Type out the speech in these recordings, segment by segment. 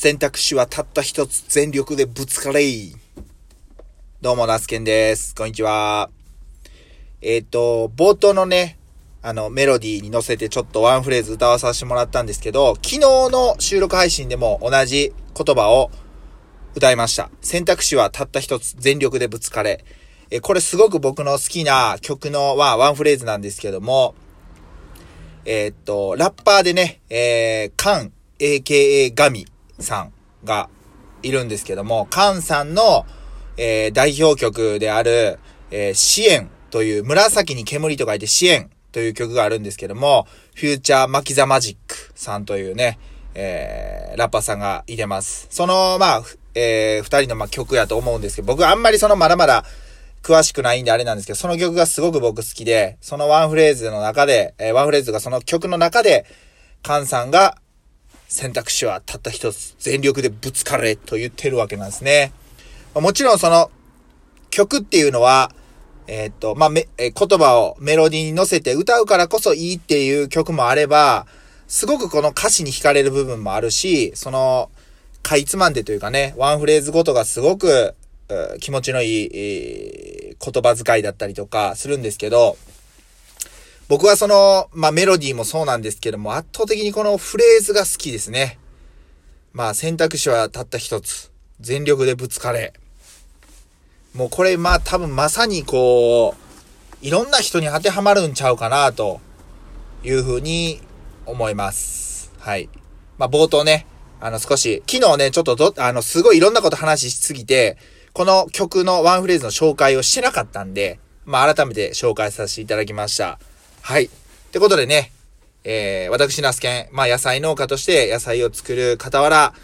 選択肢はたった一つ全力でぶつかれい。どうも、ナスケンです。こんにちは。えっ、ー、と、冒頭のね、あの、メロディーに乗せてちょっとワンフレーズ歌わさせてもらったんですけど、昨日の収録配信でも同じ言葉を歌いました。選択肢はたった一つ全力でぶつかれ。え、これすごく僕の好きな曲の、まあ、ワンフレーズなんですけども、えー、っと、ラッパーでね、えー、カン、AKA ガミさんがいるんですけども、カンさんの、えー、代表曲である、えー、支援という、紫に煙と書いて支援という曲があるんですけども、フューチャーマキザマジックさんというね、えー、ラッパーさんがいてます。その、まあ、えー、二人のまあ曲やと思うんですけど、僕あんまりそのまだまだ詳しくないんであれなんですけど、その曲がすごく僕好きで、そのワンフレーズの中で、えー、ワンフレーズがその曲の中で、カンさんが選択肢はたった一つ、全力でぶつかれと言ってるわけなんですね。もちろんその曲っていうのは、えー、っと、まあ、め、え言葉をメロディーに乗せて歌うからこそいいっていう曲もあれば、すごくこの歌詞に惹かれる部分もあるし、その、かいつまんでというかね、ワンフレーズごとがすごく、気持ちのいい、言葉遣いだったりとかするんですけど、僕はその、まあ、メロディーもそうなんですけども、圧倒的にこのフレーズが好きですね。まあ、選択肢はたった一つ。全力でぶつかれ。もうこれ、まあ、多分まさにこう、いろんな人に当てはまるんちゃうかな、というふうに思います。はい。まあ、冒頭ね、あの、少し、昨日ね、ちょっとど、あの、すごいいろんなこと話しすぎて、この曲のワンフレーズの紹介をしてなかったんで、まあ、改めて紹介させていただきました。はい。ってことでね、えー、私、ナスケン、まあ、野菜農家として野菜を作る傍ら、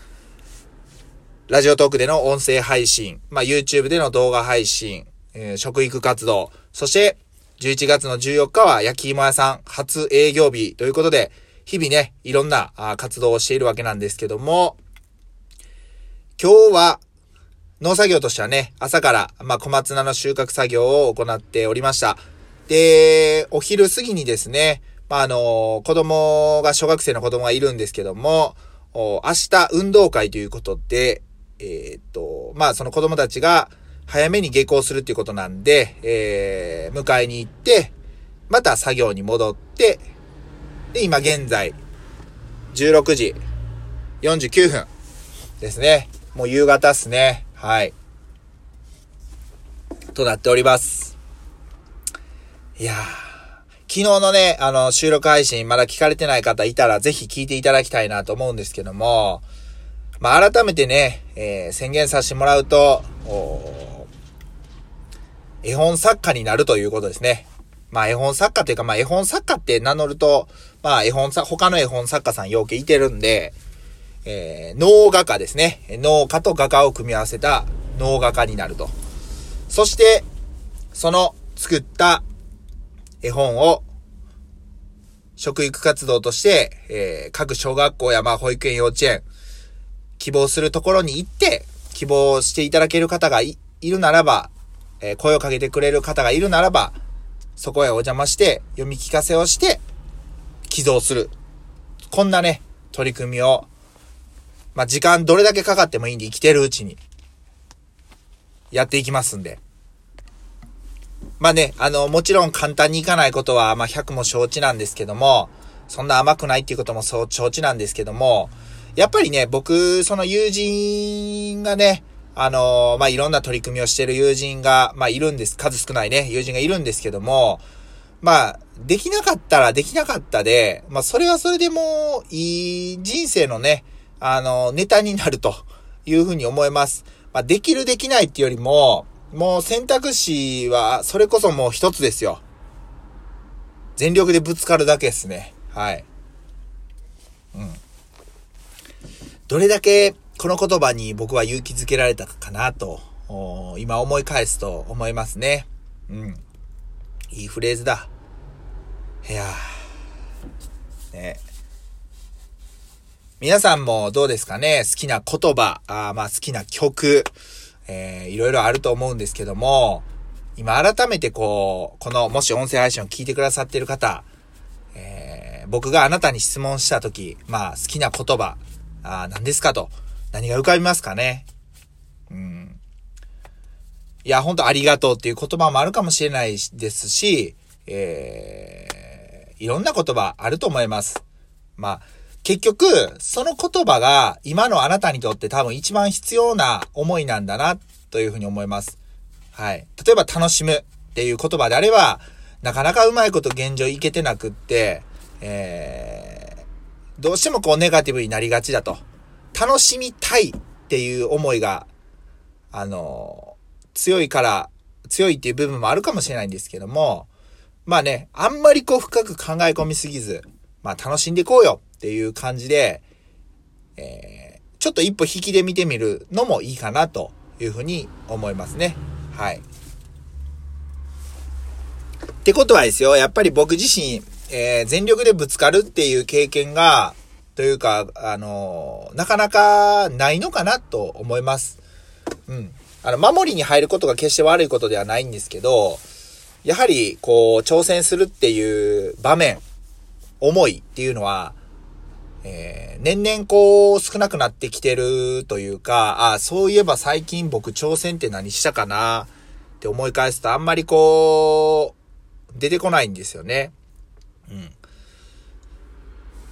ラジオトークでの音声配信、まあ、YouTube での動画配信、えー、食育活動、そして、11月の14日は焼き芋屋さん初営業日ということで、日々ね、いろんな活動をしているわけなんですけども、今日は農作業としてはね、朝から、まあ、小松菜の収穫作業を行っておりました。で、お昼過ぎにですね、まあ、あの、子供が、小学生の子供がいるんですけども、明日運動会ということで、えー、っと、まあ、その子供たちが早めに下校するっていうことなんで、えー、迎えに行って、また作業に戻って、で、今現在、16時49分ですね。もう夕方っすね。はい。となっております。いやー。昨日のね、あの、収録配信まだ聞かれてない方いたらぜひ聞いていただきたいなと思うんですけども、まあ、改めてね、えー、宣言させてもらうと、絵本作家になるということですね。まあ絵本作家というか、まあ絵本作家って名乗ると、まあ絵本作、他の絵本作家さんようけいてるんで、えー、農画家ですね。農家と画家を組み合わせた農画家になると。そして、その作った絵本を食育活動として、えー、各小学校やまあ保育園幼稚園、希望するところに行って、希望していただける方がいるならば、えー、声をかけてくれる方がいるならば、そこへお邪魔して、読み聞かせをして、寄贈する。こんなね、取り組みを、まあ、時間どれだけかかってもいいんで生きてるうちに、やっていきますんで。まあね、あの、もちろん簡単にいかないことは、まあ、100も承知なんですけども、そんな甘くないっていうこともそう承知なんですけども、やっぱりね、僕、その友人がね、あの、まあ、いろんな取り組みをしてる友人が、まあ、いるんです。数少ないね、友人がいるんですけども、まあ、できなかったらできなかったで、まあ、それはそれでもいい人生のね、あの、ネタになるというふうに思います。まあ、できるできないっていうよりも、もう選択肢は、それこそもう一つですよ。全力でぶつかるだけですね。はい。うん。どれだけこの言葉に僕は勇気づけられたかなと、今思い返すと思いますね。うん。いいフレーズだ。いやーね。皆さんもどうですかね？好きな言葉、あまあ好きな曲、えー、いろいろあると思うんですけども、今改めてこう、この、もし音声配信を聞いてくださっている方、えー、僕があなたに質問したとき、まあ好きな言葉、あ何ですかと。何が浮かびますかね？うん。いや、本当ありがとうっていう言葉もあるかもしれないですし、えー、いろんな言葉あると思います。まあ、結局、その言葉が今のあなたにとって多分一番必要な思いなんだな、というふうに思います。はい。例えば楽しむっていう言葉であれば、なかなかうまいこと現状いけてなくって、えー、どうしてもこうネガティブになりがちだと。楽しみたいっていう思いが、あの、強いから、強いっていう部分もあるかもしれないんですけども、まあね、あんまりこう深く考え込みすぎず、まあ楽しんでいこうよっていう感じで、えー、ちょっと一歩引きで見てみるのもいいかなというふうに思いますね。はい。ってことはですよ、やっぱり僕自身、えー、全力でぶつかるっていう経験が、というか、あのー、なかなかないのかなと思います。うん。あの、守りに入ることが決して悪いことではないんですけど、やはり、こう、挑戦するっていう場面、思いっていうのは、えー、年々こう、少なくなってきてるというか、あ、そういえば最近僕挑戦って何したかなって思い返すとあんまりこう、出てこないんですよね。うん。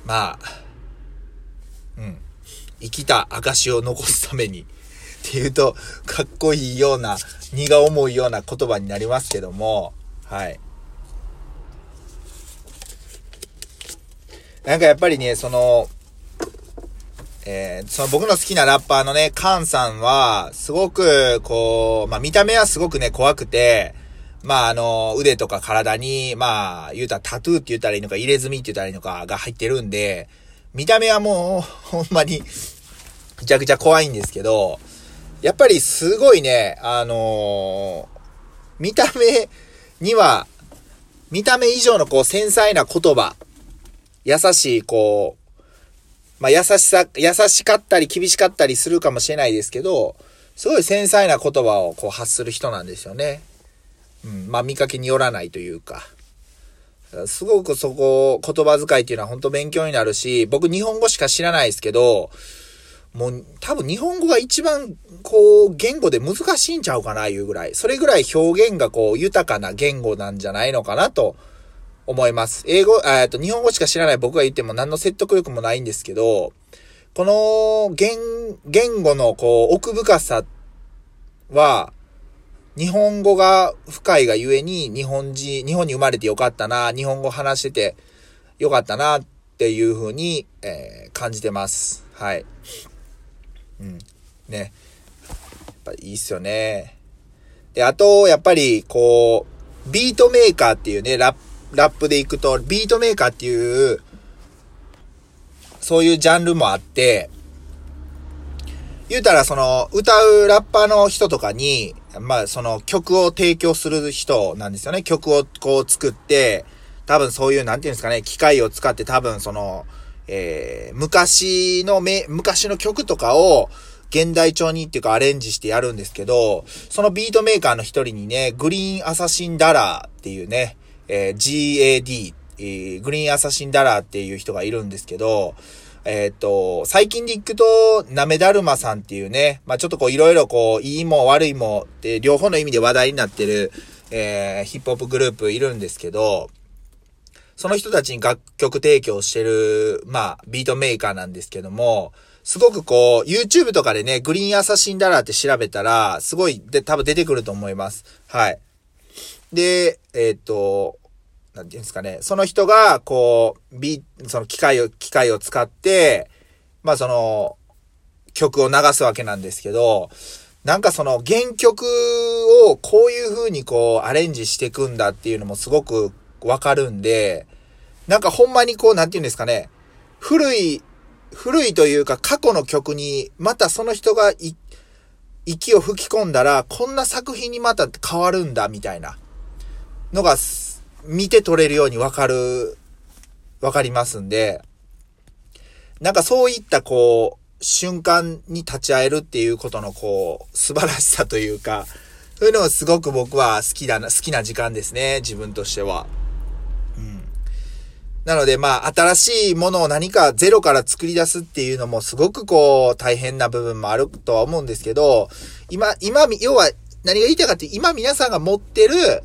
まあ、うん。生きた証を残すために っていうと、かっこいいような、荷が重いような言葉になりますけども、はい。なんかやっぱりね、その、えー、その僕の好きなラッパーのね、カンさんは、すごく、こう、まあ見た目はすごくね、怖くて、まあ、あの、腕とか体に、まあ、言うたらタトゥーって言ったらいいのか、入れ墨って言ったらいいのかが入ってるんで、見た目はもう、ほんまに、めちゃくちゃ怖いんですけど、やっぱりすごいね、あのー、見た目には、見た目以上のこう繊細な言葉、優しいこう、まあ優しさ、優しかったり厳しかったりするかもしれないですけど、すごい繊細な言葉をこう発する人なんですよね。うん、まあ見かけによらないというか。すごくそこ、言葉遣いっていうのは本当勉強になるし、僕日本語しか知らないですけど、もう多分日本語が一番こう言語で難しいんちゃうかないうぐらい。それぐらい表現がこう豊かな言語なんじゃないのかなと思います。英語、えっと日本語しか知らない僕が言っても何の説得力もないんですけど、この言、言語のこう奥深さは、日本語が深いがゆえに、日本人、日本に生まれてよかったな、日本語話しててよかったな、っていう風に、えー、感じてます。はい。うん。ね。やっぱいいっすよね。で、あと、やっぱり、こう、ビートメーカーっていうね、ラップ、ラップで行くと、ビートメーカーっていう、そういうジャンルもあって、言うたらその、歌うラッパーの人とかに、まあその曲を提供する人なんですよね。曲をこう作って、多分そういう、なんていうんですかね、機械を使って多分その、えー、昔のめ、昔の曲とかを、現代調にっていうかアレンジしてやるんですけど、そのビートメーカーの一人にね、グリーンアサシンダラーっていうね、えー、GAD、えー、グリーンアサシンダラーっていう人がいるんですけど、えっ、と、最近で行くと、なめだるまさんっていうね、まあちょっとこういろいろこう、いいも悪いもって両方の意味で話題になってる、えー、ヒップホップグループいるんですけど、その人たちに楽曲提供してる、まあ、ビートメーカーなんですけども、すごくこう、YouTube とかでね、グリーンアサシンダラーって調べたら、すごい、で、多分出てくると思います。はい。で、えっ、と、なんていうんですかね、その人が、こう、ビその機械を、機械を使って、まあその、曲を流すわけなんですけど、なんかその原曲をこういう風にこうアレンジしていくんだっていうのもすごくわかるんで、なんかほんまにこう、なんていうんですかね、古い、古いというか過去の曲にまたその人が息を吹き込んだら、こんな作品にまた変わるんだみたいな。のが見て取れるようにわかる、わかりますんで、なんかそういったこう、瞬間に立ち会えるっていうことのこう、素晴らしさというか、そういうのがすごく僕は好きだな、好きな時間ですね、自分としては。うん。なので、まあ、新しいものを何かゼロから作り出すっていうのもすごくこう、大変な部分もあるとは思うんですけど、今、今、要は、何が言いたいかって、今皆さんが持ってる、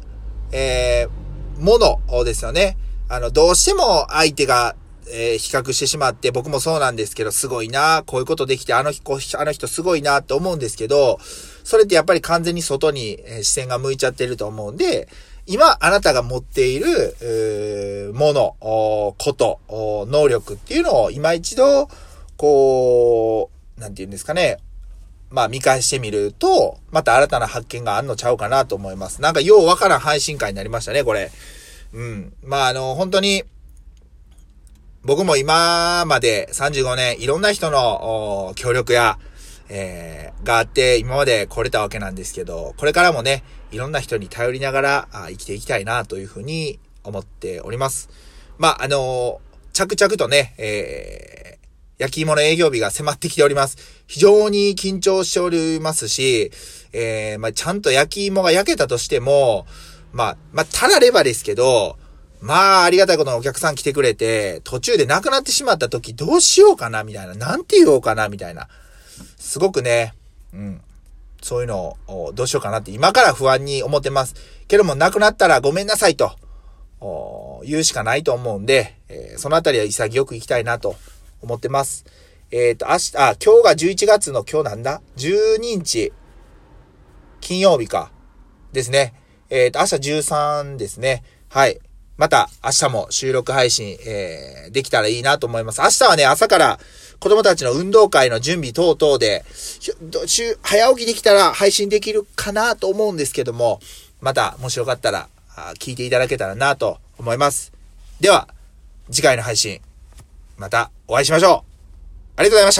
えー、ものですよね。あの、どうしても相手が、えー、比較してしまって、僕もそうなんですけど、すごいな、こういうことできて、あの人、あの人すごいなって思うんですけど、それってやっぱり完全に外に、え視線が向いちゃってると思うんで、今、あなたが持っている、もの、こと、能力っていうのを今一度、こう、なんて言うんですかね。まあ見返してみると、また新たな発見があんのちゃうかなと思います。なんかようわからん配信会になりましたね、これ。うん。まああの、本当に、僕も今まで35年、いろんな人の協力や、えー、があって、今まで来れたわけなんですけど、これからもね、いろんな人に頼りながら生きていきたいなというふうに思っております。まあ、あの、着々とね、えー、焼き芋の営業日が迫ってきております。非常に緊張しておりますし、えー、まあ、ちゃんと焼き芋が焼けたとしても、まあ、まあ、たらればですけど、まあ、ありがたいことにお客さん来てくれて、途中で亡くなってしまった時どうしようかな、みたいな。なんて言おうかな、みたいな。すごくね、うん。そういうのをどうしようかなって今から不安に思ってます。けども亡くなったらごめんなさいと言うしかないと思うんで、えー、そのあたりは潔く行きたいなと思ってます。えっ、ー、と、明日、あ、今日が11月の今日なんだ ?12 日、金曜日か。ですね。えっ、ー、と、明日13ですね。はい。また明日も収録配信、えー、できたらいいなと思います。明日はね、朝から子供たちの運動会の準備等々で、早起きできたら配信できるかなと思うんですけども、また、もしよかったら、聞いていただけたらなと思います。では、次回の配信、またお会いしましょう。ありがとうございました。